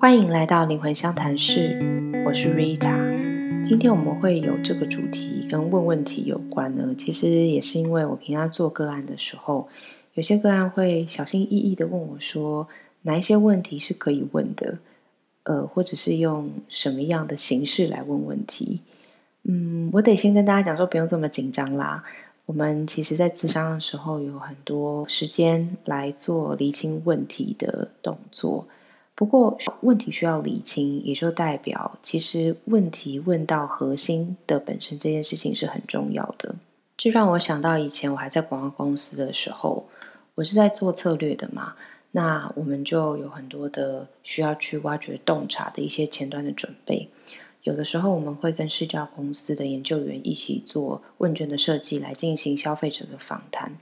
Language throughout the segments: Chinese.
欢迎来到灵魂相谈室，我是 Rita。今天我们会有这个主题跟问问题有关呢，其实也是因为我平常做个案的时候，有些个案会小心翼翼的问我说，哪一些问题是可以问的，呃，或者是用什么样的形式来问问题。嗯，我得先跟大家讲说，不用这么紧张啦。我们其实在咨商的时候有很多时间来做厘清问题的动作。不过，问题需要理清，也就代表其实问题问到核心的本身这件事情是很重要的。这让我想到以前我还在广告公司的时候，我是在做策略的嘛，那我们就有很多的需要去挖掘洞察的一些前端的准备。有的时候我们会跟市调公司的研究员一起做问卷的设计，来进行消费者的访谈。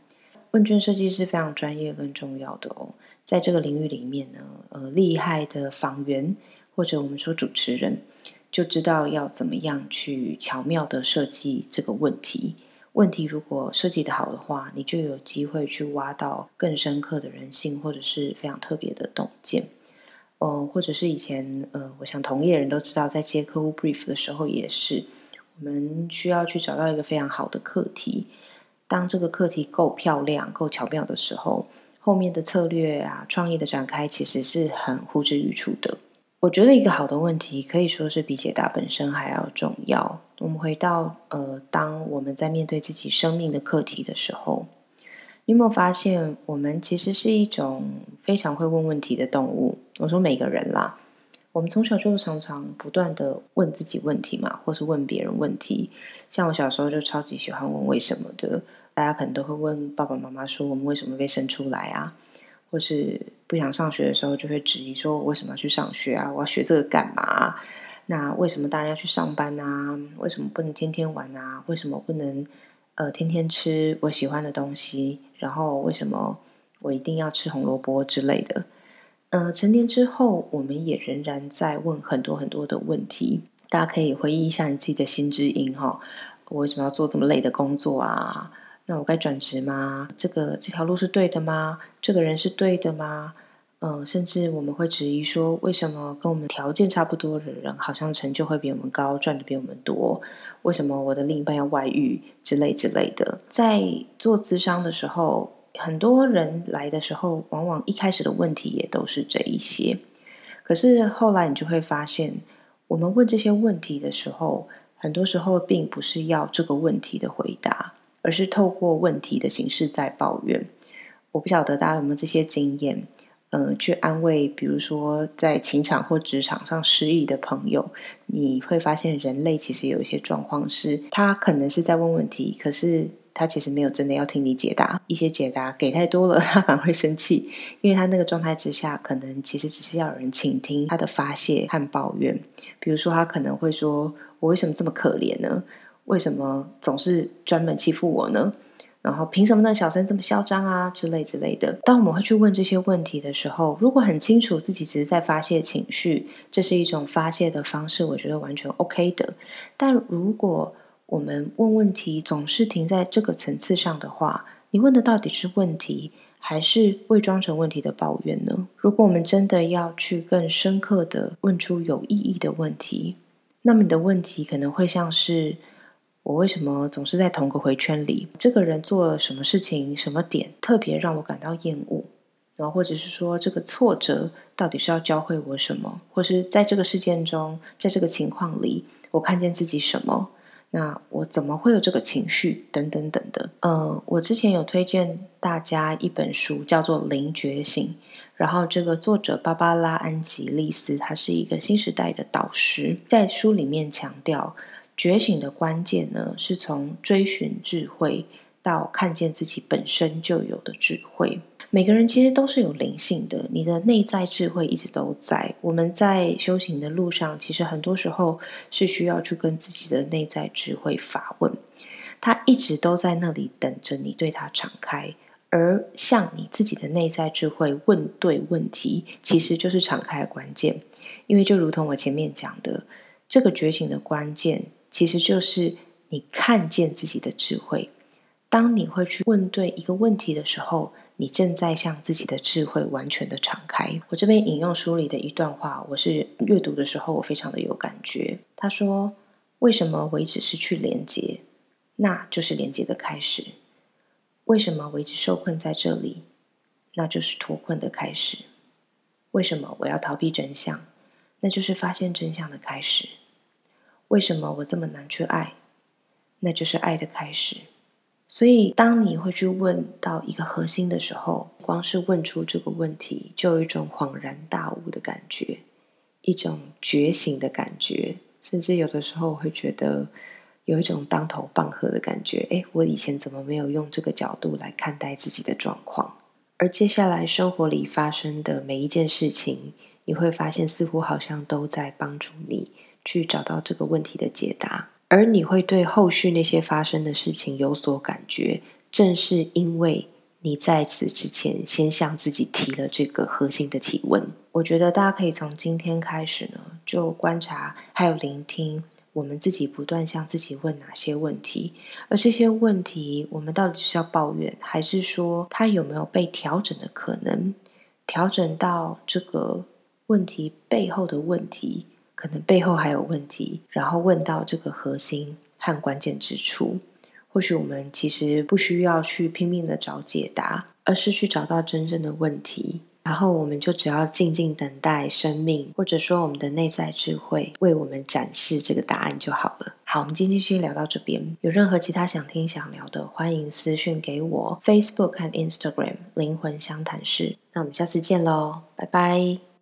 问卷设计是非常专业跟重要的哦。在这个领域里面呢，呃，厉害的访员或者我们说主持人，就知道要怎么样去巧妙的设计这个问题。问题如果设计的好的话，你就有机会去挖到更深刻的人性，或者是非常特别的洞见。哦，或者是以前呃，我想同业人都知道，在接客户 brief 的时候，也是我们需要去找到一个非常好的课题。当这个课题够漂亮、够巧妙的时候。后面的策略啊，创意的展开其实是很呼之欲出的。我觉得一个好的问题可以说是比解答本身还要重要。我们回到呃，当我们在面对自己生命的课题的时候，你有没有发现，我们其实是一种非常会问问题的动物？我说每个人啦，我们从小就常常不断的问自己问题嘛，或是问别人问题。像我小时候就超级喜欢问为什么的。大家可能都会问爸爸妈妈说：“我们为什么被生出来啊？”或是不想上学的时候，就会质疑说：“我为什么要去上学啊？我要学这个干嘛？那为什么大人要去上班啊？为什么不能天天玩啊？为什么不能呃天天吃我喜欢的东西？然后为什么我一定要吃红萝卜之类的？”嗯，成年之后，我们也仍然在问很多很多的问题。大家可以回忆一下你自己的心之音哈：我为什么要做这么累的工作啊？那我该转职吗？这个这条路是对的吗？这个人是对的吗？嗯，甚至我们会质疑说，为什么跟我们条件差不多的人，好像成就会比我们高，赚的比我们多？为什么我的另一半要外遇之类之类的？在做咨商的时候，很多人来的时候，往往一开始的问题也都是这一些。可是后来你就会发现，我们问这些问题的时候，很多时候并不是要这个问题的回答。而是透过问题的形式在抱怨。我不晓得大家有没有这些经验，嗯，去安慰，比如说在情场或职场上失意的朋友，你会发现人类其实有一些状况是，他可能是在问问题，可是他其实没有真的要听你解答。一些解答给太多了，他反而会生气，因为他那个状态之下，可能其实只是要有人倾听他的发泄和抱怨。比如说，他可能会说：“我为什么这么可怜呢？”为什么总是专门欺负我呢？然后凭什么那小三这么嚣张啊？之类之类的。当我们会去问这些问题的时候，如果很清楚自己只是在发泄情绪，这是一种发泄的方式，我觉得完全 OK 的。但如果我们问问题总是停在这个层次上的话，你问的到底是问题，还是伪装成问题的抱怨呢？如果我们真的要去更深刻的问出有意义的问题，那么你的问题可能会像是。我为什么总是在同个回圈里？这个人做了什么事情、什么点特别让我感到厌恶？然后或者是说，这个挫折到底是要教会我什么？或是在这个事件中，在这个情况里，我看见自己什么？那我怎么会有这个情绪？等等等的。嗯，我之前有推荐大家一本书，叫做《零觉醒》，然后这个作者芭芭拉·安吉丽斯，他是一个新时代的导师，在书里面强调。觉醒的关键呢，是从追寻智慧到看见自己本身就有的智慧。每个人其实都是有灵性的，你的内在智慧一直都在。我们在修行的路上，其实很多时候是需要去跟自己的内在智慧发问，它一直都在那里等着你对它敞开。而向你自己的内在智慧问对问题，其实就是敞开的关键。因为就如同我前面讲的，这个觉醒的关键。其实就是你看见自己的智慧。当你会去问对一个问题的时候，你正在向自己的智慧完全的敞开。我这边引用书里的一段话，我是阅读的时候我非常的有感觉。他说：“为什么我一直失去连接？那就是连接的开始。为什么我一直受困在这里？那就是脱困的开始。为什么我要逃避真相？那就是发现真相的开始。为什么我这么难去爱？那就是爱的开始。”所以，当你会去问到一个核心的时候，光是问出这个问题，就有一种恍然大悟的感觉，一种觉醒的感觉，甚至有的时候会觉得有一种当头棒喝的感觉。哎，我以前怎么没有用这个角度来看待自己的状况？而接下来生活里发生的每一件事情，你会发现似乎好像都在帮助你去找到这个问题的解答。而你会对后续那些发生的事情有所感觉，正是因为你在此之前先向自己提了这个核心的提问。我觉得大家可以从今天开始呢，就观察还有聆听我们自己不断向自己问哪些问题，而这些问题我们到底是要抱怨，还是说它有没有被调整的可能？调整到这个问题背后的问题。可能背后还有问题，然后问到这个核心和关键之处，或许我们其实不需要去拼命的找解答，而是去找到真正的问题，然后我们就只要静静等待生命，或者说我们的内在智慧为我们展示这个答案就好了。好，我们今天先聊到这边，有任何其他想听想聊的，欢迎私讯给我，Facebook 和 Instagram 灵魂相谈室。那我们下次见喽，拜拜。